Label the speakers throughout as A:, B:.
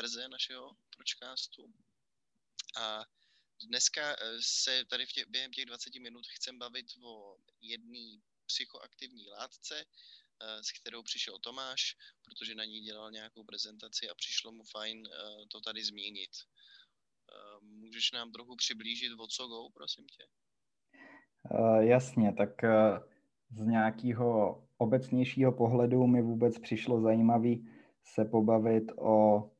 A: verze našeho Pročkástu. A dneska eh, se tady v tě, během těch 20 minut chcem bavit o jedné psychoaktivní látce, eh, s kterou přišel Tomáš, protože na ní dělal nějakou prezentaci a přišlo mu fajn eh, to tady zmínit. Můžeš nám trochu přiblížit, o co go, prosím tě?
B: Jasně, tak z nějakého obecnějšího pohledu mi vůbec přišlo zajímavé se pobavit o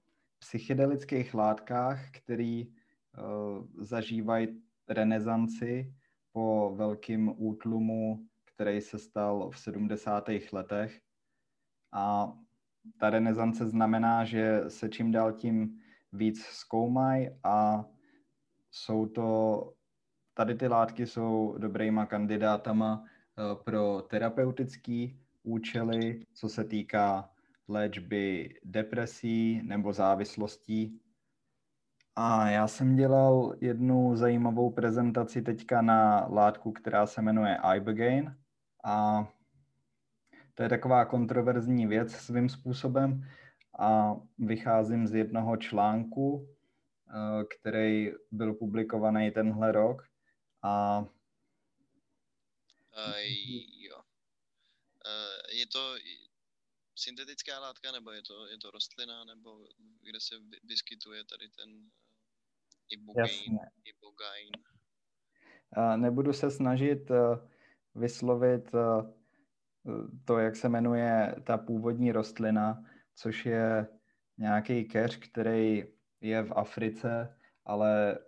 B: psychedelických látkách, které uh, zažívají renesanci po velkým útlumu, který se stal v 70. letech. A ta renesance znamená, že se čím dál tím víc zkoumají a jsou to, tady ty látky jsou dobrýma kandidátama eh, pro terapeutické účely, co se týká léčby depresí nebo závislostí. A já jsem dělal jednu zajímavou prezentaci teďka na látku, která se jmenuje Ibogaine a to je taková kontroverzní věc svým způsobem a vycházím z jednoho článku, eh, který byl publikovaný tenhle rok a
A: uh, jo. Uh, je to syntetická látka, nebo je to, je to rostlina, nebo kde se vyskytuje tady ten ibogain, ibogain?
B: Uh, nebudu se snažit uh, vyslovit uh, to, jak se jmenuje ta původní rostlina, což je nějaký keř, který je v Africe, ale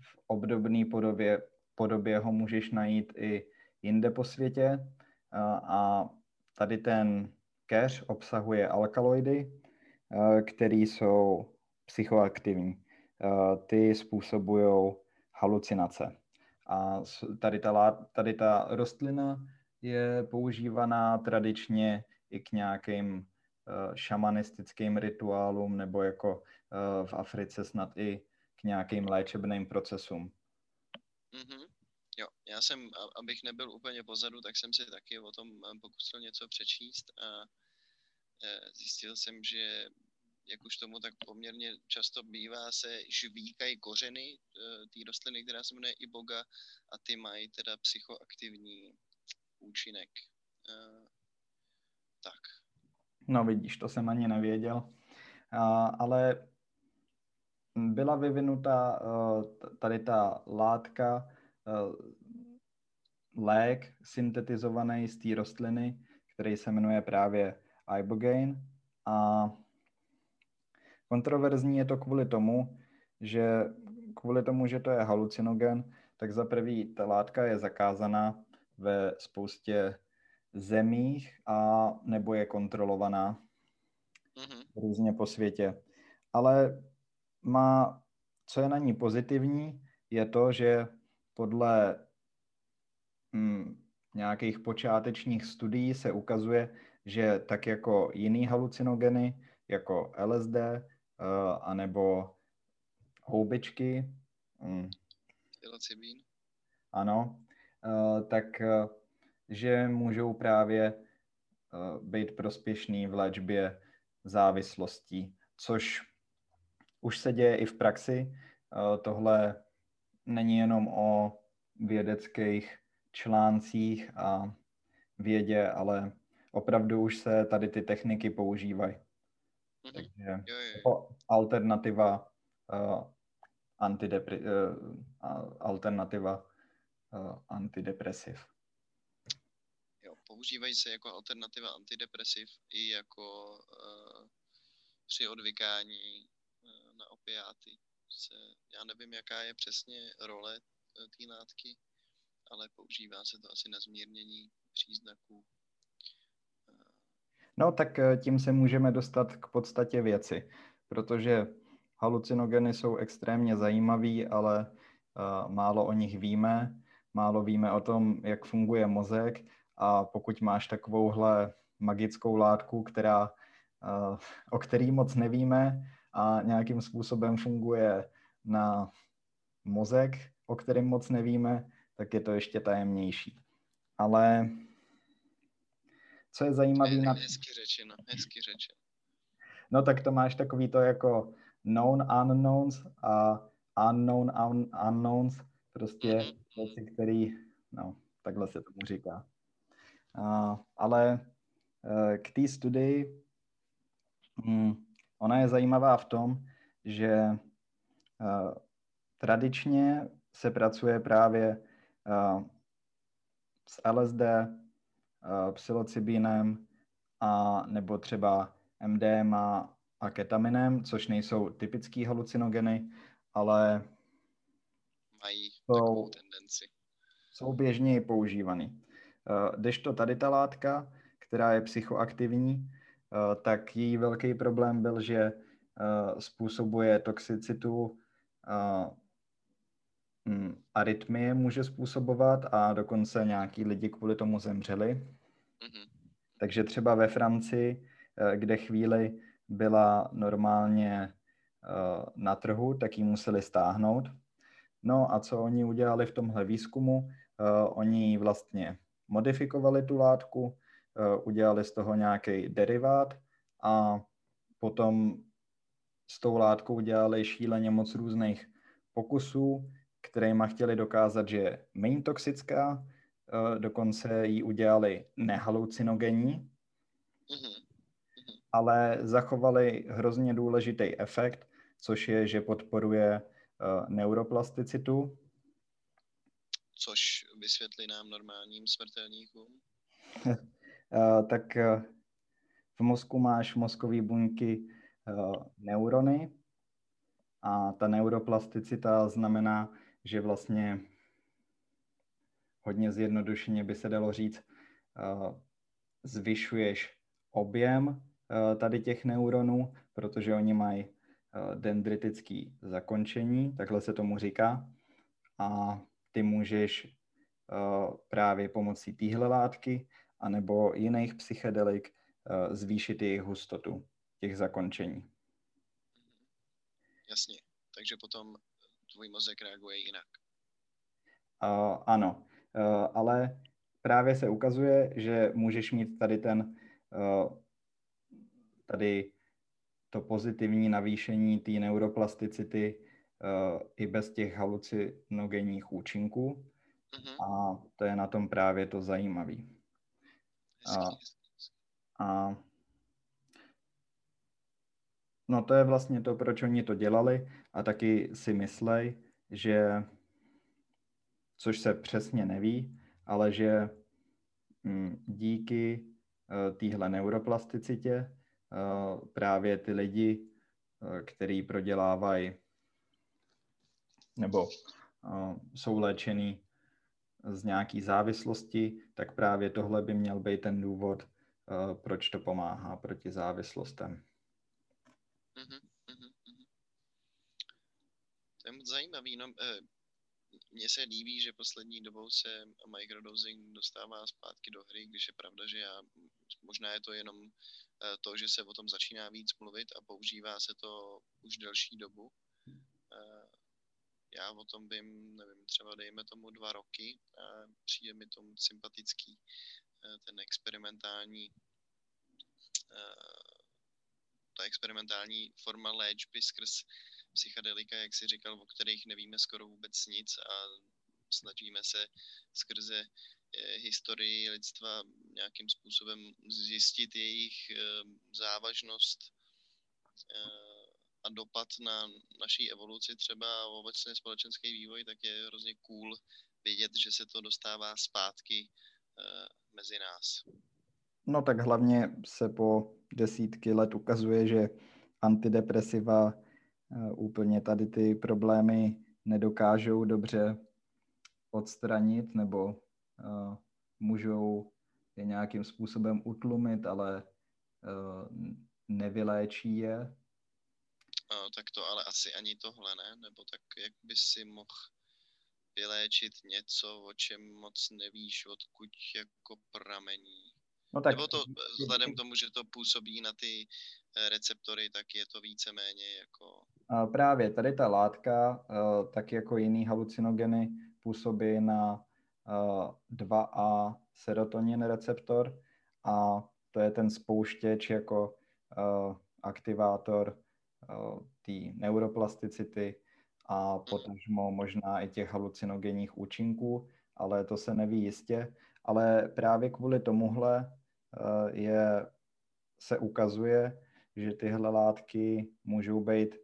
B: v obdobné podobě, podobě ho můžeš najít i jinde po světě. A tady ten keř obsahuje alkaloidy, které jsou psychoaktivní. Ty způsobují halucinace. A tady ta, tady ta rostlina je používaná tradičně i k nějakým uh, šamanistickým rituálům nebo jako v Africe snad i k nějakým léčebným procesům.
A: Mm-hmm. Jo, já jsem, abych nebyl úplně pozadu, tak jsem si taky o tom eh, pokusil něco přečíst a zjistil jsem, že jak už tomu tak poměrně často bývá, se žvíkají kořeny té rostliny, která se jmenuje iboga a ty mají teda psychoaktivní účinek. Tak.
B: No vidíš, to jsem ani nevěděl. Ale byla vyvinuta tady ta látka, lék syntetizovaný z té rostliny, který se jmenuje právě ibogaine. A kontroverzní je to kvůli tomu, že kvůli tomu, že to je halucinogen, tak za prvý ta látka je zakázaná ve spoustě zemích a nebo je kontrolovaná mm-hmm. různě po světě. Ale má, co je na ní pozitivní, je to, že podle hm, nějakých počátečních studií se ukazuje, že tak jako jiný halucinogeny, jako LSD uh, anebo houbičky,
A: hm,
B: ano, Eh, tak eh, že můžou právě eh, být prospěšný v léčbě závislostí, což už se děje i v praxi. Tohle není jenom o vědeckých článcích a vědě, ale opravdu už se tady ty techniky používají. Mm-hmm. Takže jako alternativa uh, antidepri- uh, alternativa uh, antidepresiv.
A: Jo, používají se jako alternativa antidepresiv i jako uh, při odvykání uh, na opiáty. Se, já nevím, jaká je přesně role té látky, ale používá se to asi na zmírnění příznaků.
B: No tak tím se můžeme dostat k podstatě věci, protože halucinogeny jsou extrémně zajímavý, ale málo o nich víme málo víme o tom, jak funguje mozek a pokud máš takovouhle magickou látku, která, eh, o který moc nevíme a nějakým způsobem funguje na mozek, o kterém moc nevíme, tak je to ještě tajemnější. Ale co je zajímavé na...
A: Hezky řečeno, hezky řečeno.
B: No tak to máš takový to jako known unknowns a unknown un, unknowns, prostě mm-hmm. věci, které, no, takhle se tomu říká. Uh, ale uh, k té studii, um, ona je zajímavá v tom, že uh, tradičně se pracuje právě uh, s LSD, uh, psilocybinem a nebo třeba MDMA a ketaminem, což nejsou typický halucinogeny, ale
A: mají jsou, takovou tendenci.
B: Jsou běžně používaný. Kdežto tady ta látka, která je psychoaktivní, tak její velký problém byl, že způsobuje toxicitu, arytmie může způsobovat a dokonce nějaký lidi kvůli tomu zemřeli. Mm-hmm. Takže třeba ve Francii, kde chvíli byla normálně na trhu, tak ji museli stáhnout. No a co oni udělali v tomhle výzkumu? Oni vlastně modifikovali tu látku, eh, udělali z toho nějaký derivát a potom s tou látkou udělali šíleně moc různých pokusů, kterými chtěli dokázat, že je méně toxická, eh, dokonce ji udělali nehalucinogenní, mm-hmm. ale zachovali hrozně důležitý efekt, což je, že podporuje uh, neuroplasticitu,
A: což vysvětlí nám normálním smrtelníkům?
B: Eh, tak eh, v mozku máš mozkové buňky eh, neurony a ta neuroplasticita znamená, že vlastně hodně zjednodušeně by se dalo říct, zvyšuješ objem tady těch neuronů, protože oni mají dendritický zakončení, takhle se tomu říká. A ty můžeš právě pomocí téhle látky anebo jiných psychedelik zvýšit jejich hustotu těch zakončení.
A: Jasně, takže potom tvůj mozek reaguje jinak.
B: Uh, ano, uh, ale právě se ukazuje, že můžeš mít tady ten uh, tady to pozitivní navýšení té neuroplasticity uh, i bez těch halucinogenních účinků. Mm-hmm. A to je na tom právě to zajímavé. A, a no to je vlastně to, proč oni to dělali a taky si myslej, že což se přesně neví, ale že hm, díky uh, téhle neuroplasticitě uh, právě ty lidi, uh, který prodělávají nebo jsou léčený z nějaký závislosti, tak právě tohle by měl být ten důvod, proč to pomáhá proti závislostem.
A: Mm-hmm, mm-hmm. To je moc zajímavý. No, eh, mně se líbí, že poslední dobou se microdosing dostává zpátky do hry, když je pravda, že já, možná je to jenom eh, to, že se o tom začíná víc mluvit a používá se to už delší dobu. Eh, já o tom vím, nevím, třeba dejme tomu dva roky a přijde mi tomu sympatický ten experimentální ta experimentální forma léčby skrz psychedelika, jak si říkal, o kterých nevíme skoro vůbec nic a snažíme se skrze eh, historii lidstva nějakým způsobem zjistit jejich závažnost a dopad na naší evoluci třeba a obecně společenský vývoj, tak je hrozně cool vidět, že se to dostává zpátky mezi nás.
B: No tak hlavně se po desítky let ukazuje, že antidepresiva úplně tady ty problémy nedokážou dobře odstranit nebo uh, můžou je nějakým způsobem utlumit, ale uh, nevyléčí je
A: No, tak to ale asi ani tohle ne, nebo tak jak by si mohl vyléčit něco, o čem moc nevíš, odkud jako pramení. No tak, nebo to vzhledem k tomu, že to působí na ty eh, receptory, tak je to víceméně jako...
B: Právě tady ta látka, eh, tak jako jiný halucinogeny, působí na 2A eh, serotonin receptor a to je ten spouštěč jako aktivátor té neuroplasticity a potažmo možná i těch halucinogenních účinků, ale to se neví jistě. Ale právě kvůli tomuhle uh, je, se ukazuje, že tyhle látky můžou být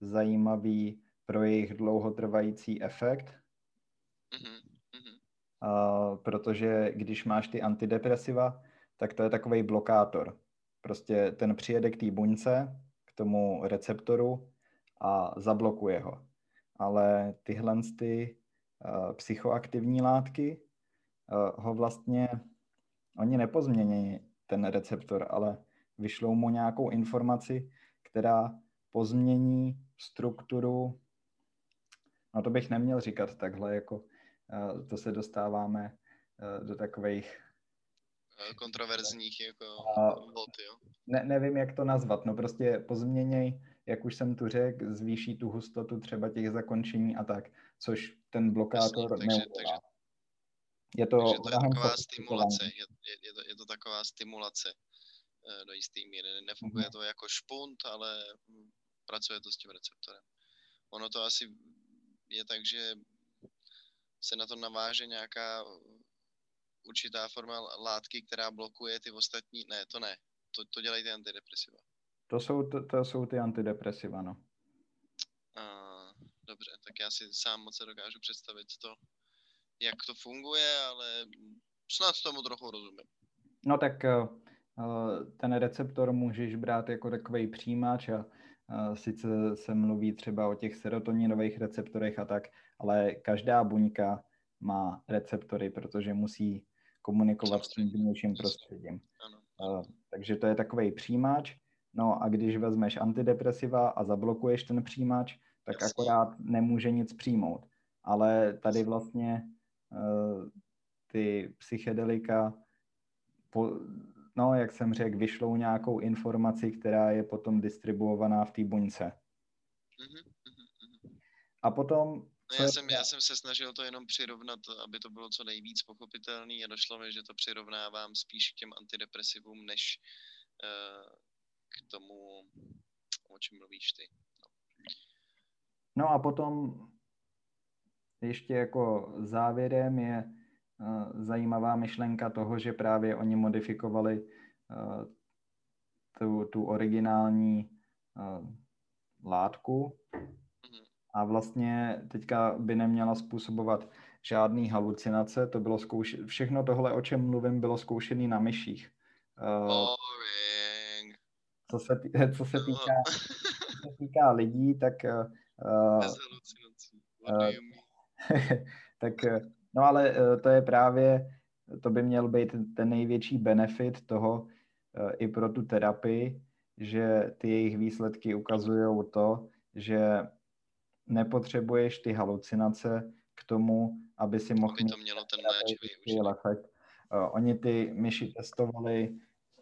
B: zajímavý pro jejich dlouhotrvající efekt. Uh, protože když máš ty antidepresiva, tak to je takový blokátor. Prostě ten přijede k té buňce, k tomu receptoru a zablokuje ho. Ale tyhle ty uh, psychoaktivní látky uh, ho vlastně, oni nepozmění ten receptor, ale vyšlou mu nějakou informaci, která pozmění strukturu, no to bych neměl říkat takhle, jako uh, to se dostáváme uh, do takových
A: kontroverzních jako vod, jo?
B: Ne, nevím, jak to nazvat, no prostě pozměněj, jak už jsem tu řekl, zvýší tu hustotu třeba těch zakončení a tak, což ten blokátor Jasně, takže, takže,
A: je to, takže to je taková stimulace, je, je, je, to, je to taková stimulace uh, do jistý míry. Nefunguje mm-hmm. to jako špunt, ale pracuje to s tím receptorem. Ono to asi je tak, že se na to naváže nějaká určitá forma látky, která blokuje ty ostatní. Ne, to ne. To, to dělají ty antidepresiva.
B: To jsou, to, to jsou ty antidepresiva, no.
A: A, dobře, tak já si sám moc se dokážu představit to, jak to funguje, ale snad tomu trochu rozumím.
B: No tak uh, ten receptor můžeš brát jako takový přijímač a uh, sice se mluví třeba o těch serotoninových receptorech a tak, ale každá buňka má receptory, protože musí komunikovat s tím vnějším prostředím. Uh, takže to je takový přijímač. No a když vezmeš antidepresiva a zablokuješ ten přijímač, tak akorát nemůže nic přijmout. Ale tady vlastně ty psychedelika, po, no jak jsem řekl, vyšlou nějakou informaci, která je potom distribuovaná v té buňce. Mm-hmm. A potom
A: No já, jsem, já jsem se snažil to jenom přirovnat, aby to bylo co nejvíc pochopitelný a došlo mi, že to přirovnávám spíš k těm antidepresivům, než uh, k tomu, o čem mluvíš ty. No.
B: no a potom ještě jako závěrem je uh, zajímavá myšlenka toho, že právě oni modifikovali uh, tu, tu originální uh, látku, a vlastně teďka by neměla způsobovat žádný halucinace, to bylo zkouš- všechno tohle, o čem mluvím, bylo zkoušený na myších. Uh, co se, tý, co se týká, co se týká lidí, tak uh, tak no ale uh, to je právě, to by měl být ten největší benefit toho uh, i pro tu terapii, že ty jejich výsledky ukazují to, že nepotřebuješ ty halucinace k tomu, aby si mohl
A: aby to mělo ten léčivý
B: efekt. Uh, oni ty myši testovali,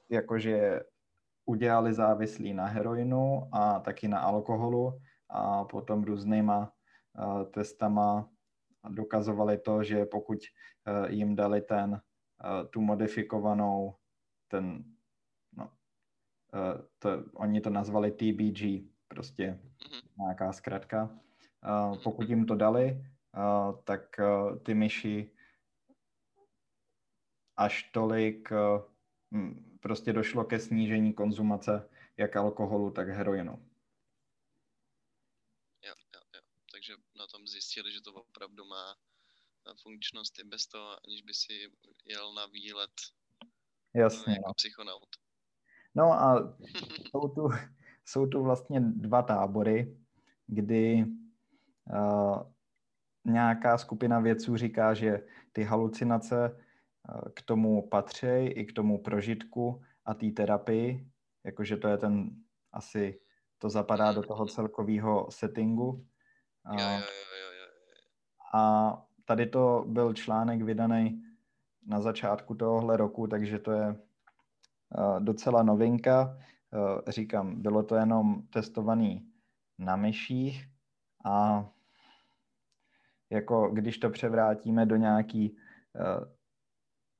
B: jakože udělali závislí na heroinu a taky na alkoholu a potom různýma testama dokazovali to, že pokud uh, jim dali ten, uh, tu modifikovanou, ten, no, uh, to, oni to nazvali TBG, prostě mm-hmm. nějaká zkratka, pokud jim to dali, tak ty myši až tolik prostě došlo ke snížení konzumace jak alkoholu, tak heroinu.
A: Jo, jo, jo. Takže na tom zjistili, že to opravdu má funkčnost i bez toho, aniž by si jel na výlet
B: Jasně,
A: jako no. psychonaut.
B: No a jsou tu, jsou tu vlastně dva tábory, kdy nějaká skupina vědců říká, že ty halucinace k tomu patří i k tomu prožitku a té terapii, jakože to je ten asi, to zapadá do toho celkového settingu. A tady to byl článek vydaný na začátku tohohle roku, takže to je docela novinka. Říkám, bylo to jenom testovaný na myších a jako když to převrátíme do nějaký uh,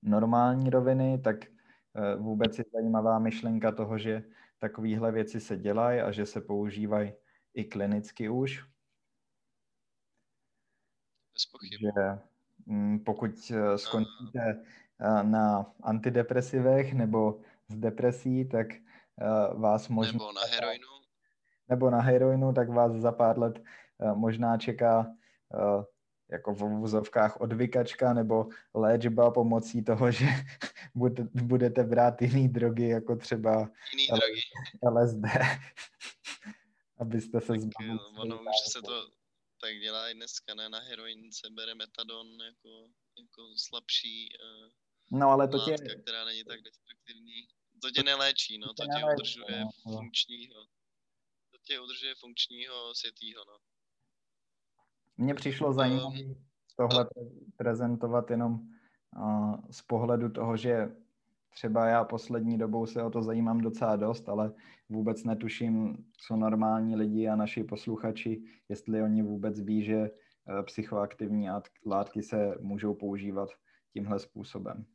B: normální roviny, tak eh, vůbec je zajímavá myšlenka toho, že takovéhle věci se dělají a že se používají i klinicky už. Že mm, pokud eh, skončíte na antidepresivech nebo z depresí, tak vás možná...
A: Nebo na heroinu.
B: Nebo na heroinu, tak vás za pár let možná čeká jako v vozovkách odvykačka nebo léčba pomocí toho, že budete brát jiný drogy, jako třeba
A: jiný drogy.
B: LSD, abyste se
A: zbavili. Ono už se to tak dělá i dneska, ne? Na heroin se bere metadon jako, jako slabší uh,
B: no, ale to
A: látka, tě... která není tak destruktivní. To tě neléčí, no, to, tě udržuje no, no. funkčního. To tě udržuje funkčního světýho, no.
B: Mně přišlo zajímavé tohle prezentovat jenom z pohledu toho, že třeba já poslední dobou se o to zajímám docela dost, ale vůbec netuším, co normální lidi a naši posluchači, jestli oni vůbec ví, že e, psychoaktivní látky se můžou používat tímhle způsobem.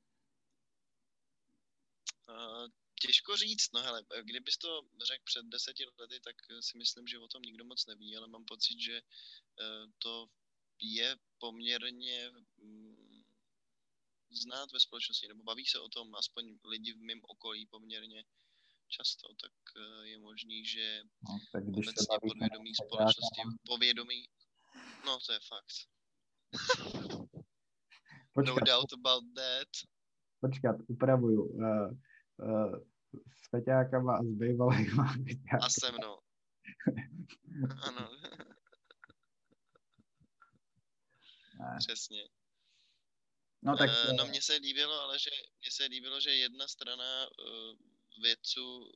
A: Těžko říct, no hele, kdybys to řekl před deseti lety, tak si myslím, že o tom nikdo moc neví, ale mám pocit, že eh, to je poměrně mm, znát ve společnosti, nebo baví se o tom aspoň lidi v mém okolí poměrně často, tak eh, je možný, že
B: no, tak když
A: obecně podvědomí společnosti, povědomí, no to je fakt. Počkat. No doubt about that.
B: Počkat, upravuju. Uh, uh, s feťákama a s bývalýma
A: A se mnou. ano. Přesně.
B: No, tak...
A: Uh, no mně se líbilo, ale že mně se líbilo, že jedna strana uh, vědců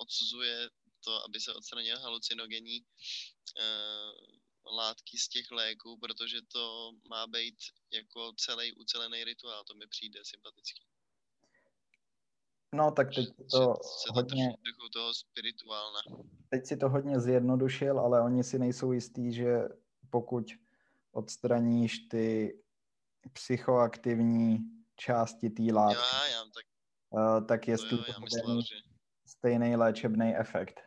A: odsuzuje to, aby se odstranil halucinogenní uh, látky z těch léků, protože to má být jako celý ucelený rituál, to mi přijde sympatický.
B: No, tak teď to
A: se hodně... toho spirituálna.
B: Teď si to hodně zjednodušil, ale oni si nejsou jistí, že pokud odstraníš ty psychoaktivní části té látky,
A: já, já, tak,
B: uh, tak jestli to, jo, myslel, že... stejný léčebný efekt.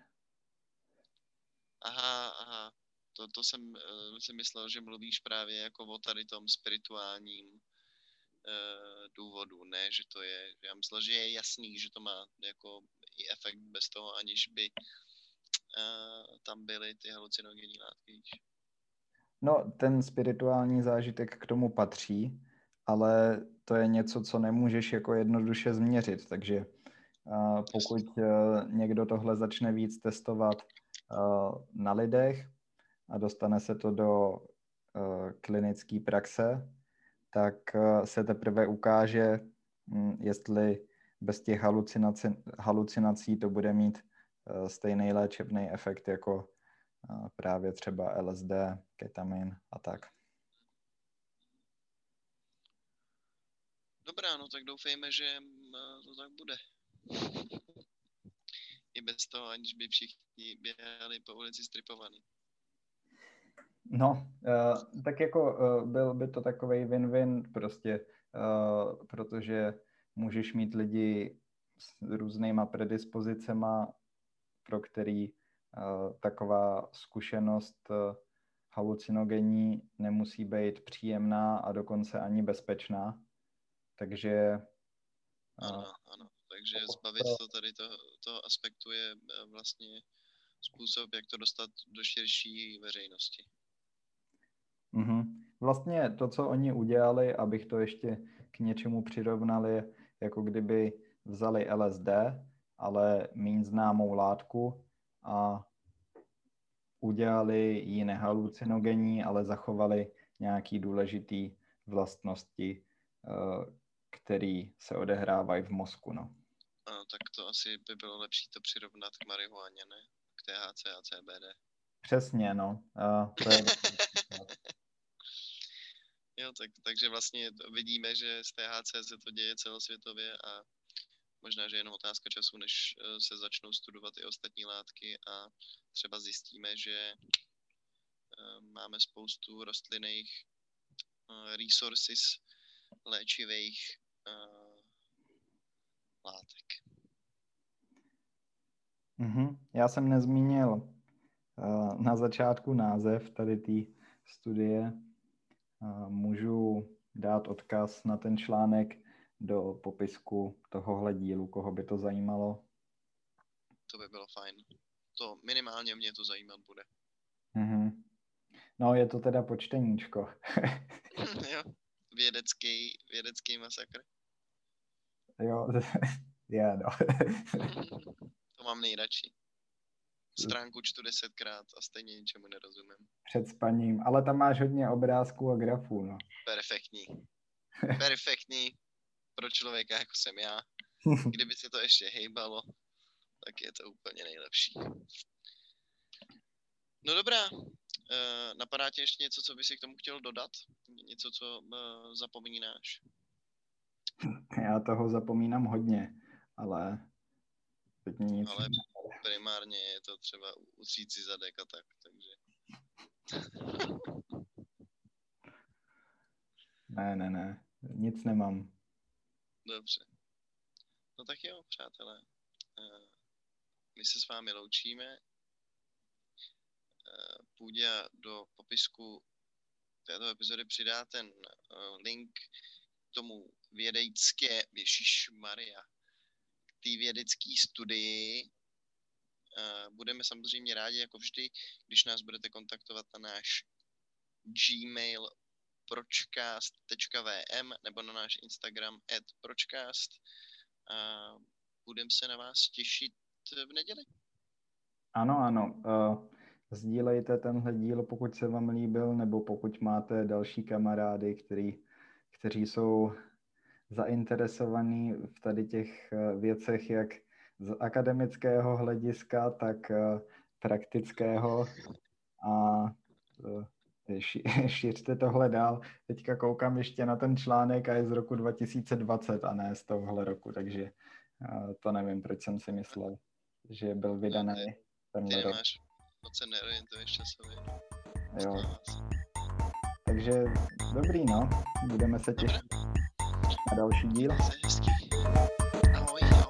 A: Aha, aha. To, to jsem uh, si myslel, že mluvíš právě jako o tady tom spirituálním uh, důvodů, ne, že to je, já myslel, že je jasný, že to má jako i efekt bez toho, aniž by uh, tam byly ty halucinogenní látky.
B: No, ten spirituální zážitek k tomu patří, ale to je něco, co nemůžeš jako jednoduše změřit, takže uh, pokud uh, někdo tohle začne víc testovat uh, na lidech a dostane se to do klinické praxe, tak eh, se teprve ukáže, hm, jestli bez těch halucinací, halucinací to bude mít eh, stejný léčebný efekt jako eh, právě třeba LSD, ketamin a tak.
A: Dobrá, no tak doufejme, že hm, to tak bude. I bez toho, aniž by všichni běhali po ulici stripovaný.
B: No, uh, tak jako uh, byl by to takový win-win prostě, uh, protože můžeš mít lidi s různýma predispozicema, pro který taková zkušenost uh, halucinogenní nemusí být příjemná a dokonce ani bezpečná. Takže...
A: Uh, ano, ano. Takže zbavit to tady toho, toho aspektu je vlastně způsob, jak to dostat do širší veřejnosti.
B: Mm-hmm. Vlastně to, co oni udělali, abych to ještě k něčemu přirovnal, je jako kdyby vzali LSD, ale méně známou látku a udělali ji nehalucinogenní, ale zachovali nějaký důležitý vlastnosti, eh, který se odehrávají v mozku. No.
A: A, tak to asi by bylo lepší to přirovnat k marihuaně, ne? K THC a CBD.
B: Přesně, no. Uh, to je
A: Jo, tak, takže vlastně vidíme, že z THC se to děje celosvětově a možná, že je jenom otázka času, než eh, se začnou studovat i ostatní látky a třeba zjistíme, že eh, máme spoustu rostlinných eh, resources léčivých látek.
B: Mm-hmm. Já jsem nezmínil na začátku název tady té studie. Můžu dát odkaz na ten článek do popisku tohohle dílu, koho by to zajímalo.
A: To by bylo fajn. To minimálně mě to zajímat bude.
B: Mm-hmm. No, je to teda počteníčko.
A: jo, vědecký, vědecký masakr.
B: Jo, je, no.
A: to mám nejradši. Stránku čtu desetkrát a stejně ničemu nerozumím.
B: Před spaním, ale tam máš hodně obrázků a grafů, no.
A: Perfektní. Perfektní pro člověka, jako jsem já. Kdyby se to ještě hejbalo, tak je to úplně nejlepší. No dobrá, uh, napadá tě ještě něco, co by si k tomu chtěl dodat? Něco, co uh, zapomínáš?
B: Já toho zapomínám hodně, ale teď nic.
A: Ale primárně je to třeba utřít si zadek a tak, takže...
B: ne, ne, ne, nic nemám.
A: Dobře. No tak jo, přátelé. Uh, my se s vámi loučíme. Uh, půjde do popisku této epizody přidá ten uh, link k tomu vědecké, Ježíš Maria, k té vědecké studii. Budeme samozřejmě rádi, jako vždy, když nás budete kontaktovat na náš gmail pročcast.vm nebo na náš Instagram at pročcast. A budeme se na vás těšit v neděli.
B: Ano, ano. Sdílejte tenhle díl, pokud se vám líbil, nebo pokud máte další kamarády, který, kteří jsou zainteresovaní v tady těch věcech, jak z akademického hlediska, tak praktického. A šiřte tohle dál. Teďka koukám ještě na ten článek a je z roku 2020 a ne z tohohle roku, takže to nevím, proč jsem si myslel, že byl vydaný no,
A: tenhle rok. Máš, moc se neorientuješ časově.
B: Jo. Takže dobrý, no. Budeme se těšit na další díl.
A: Ahoj, ahoj.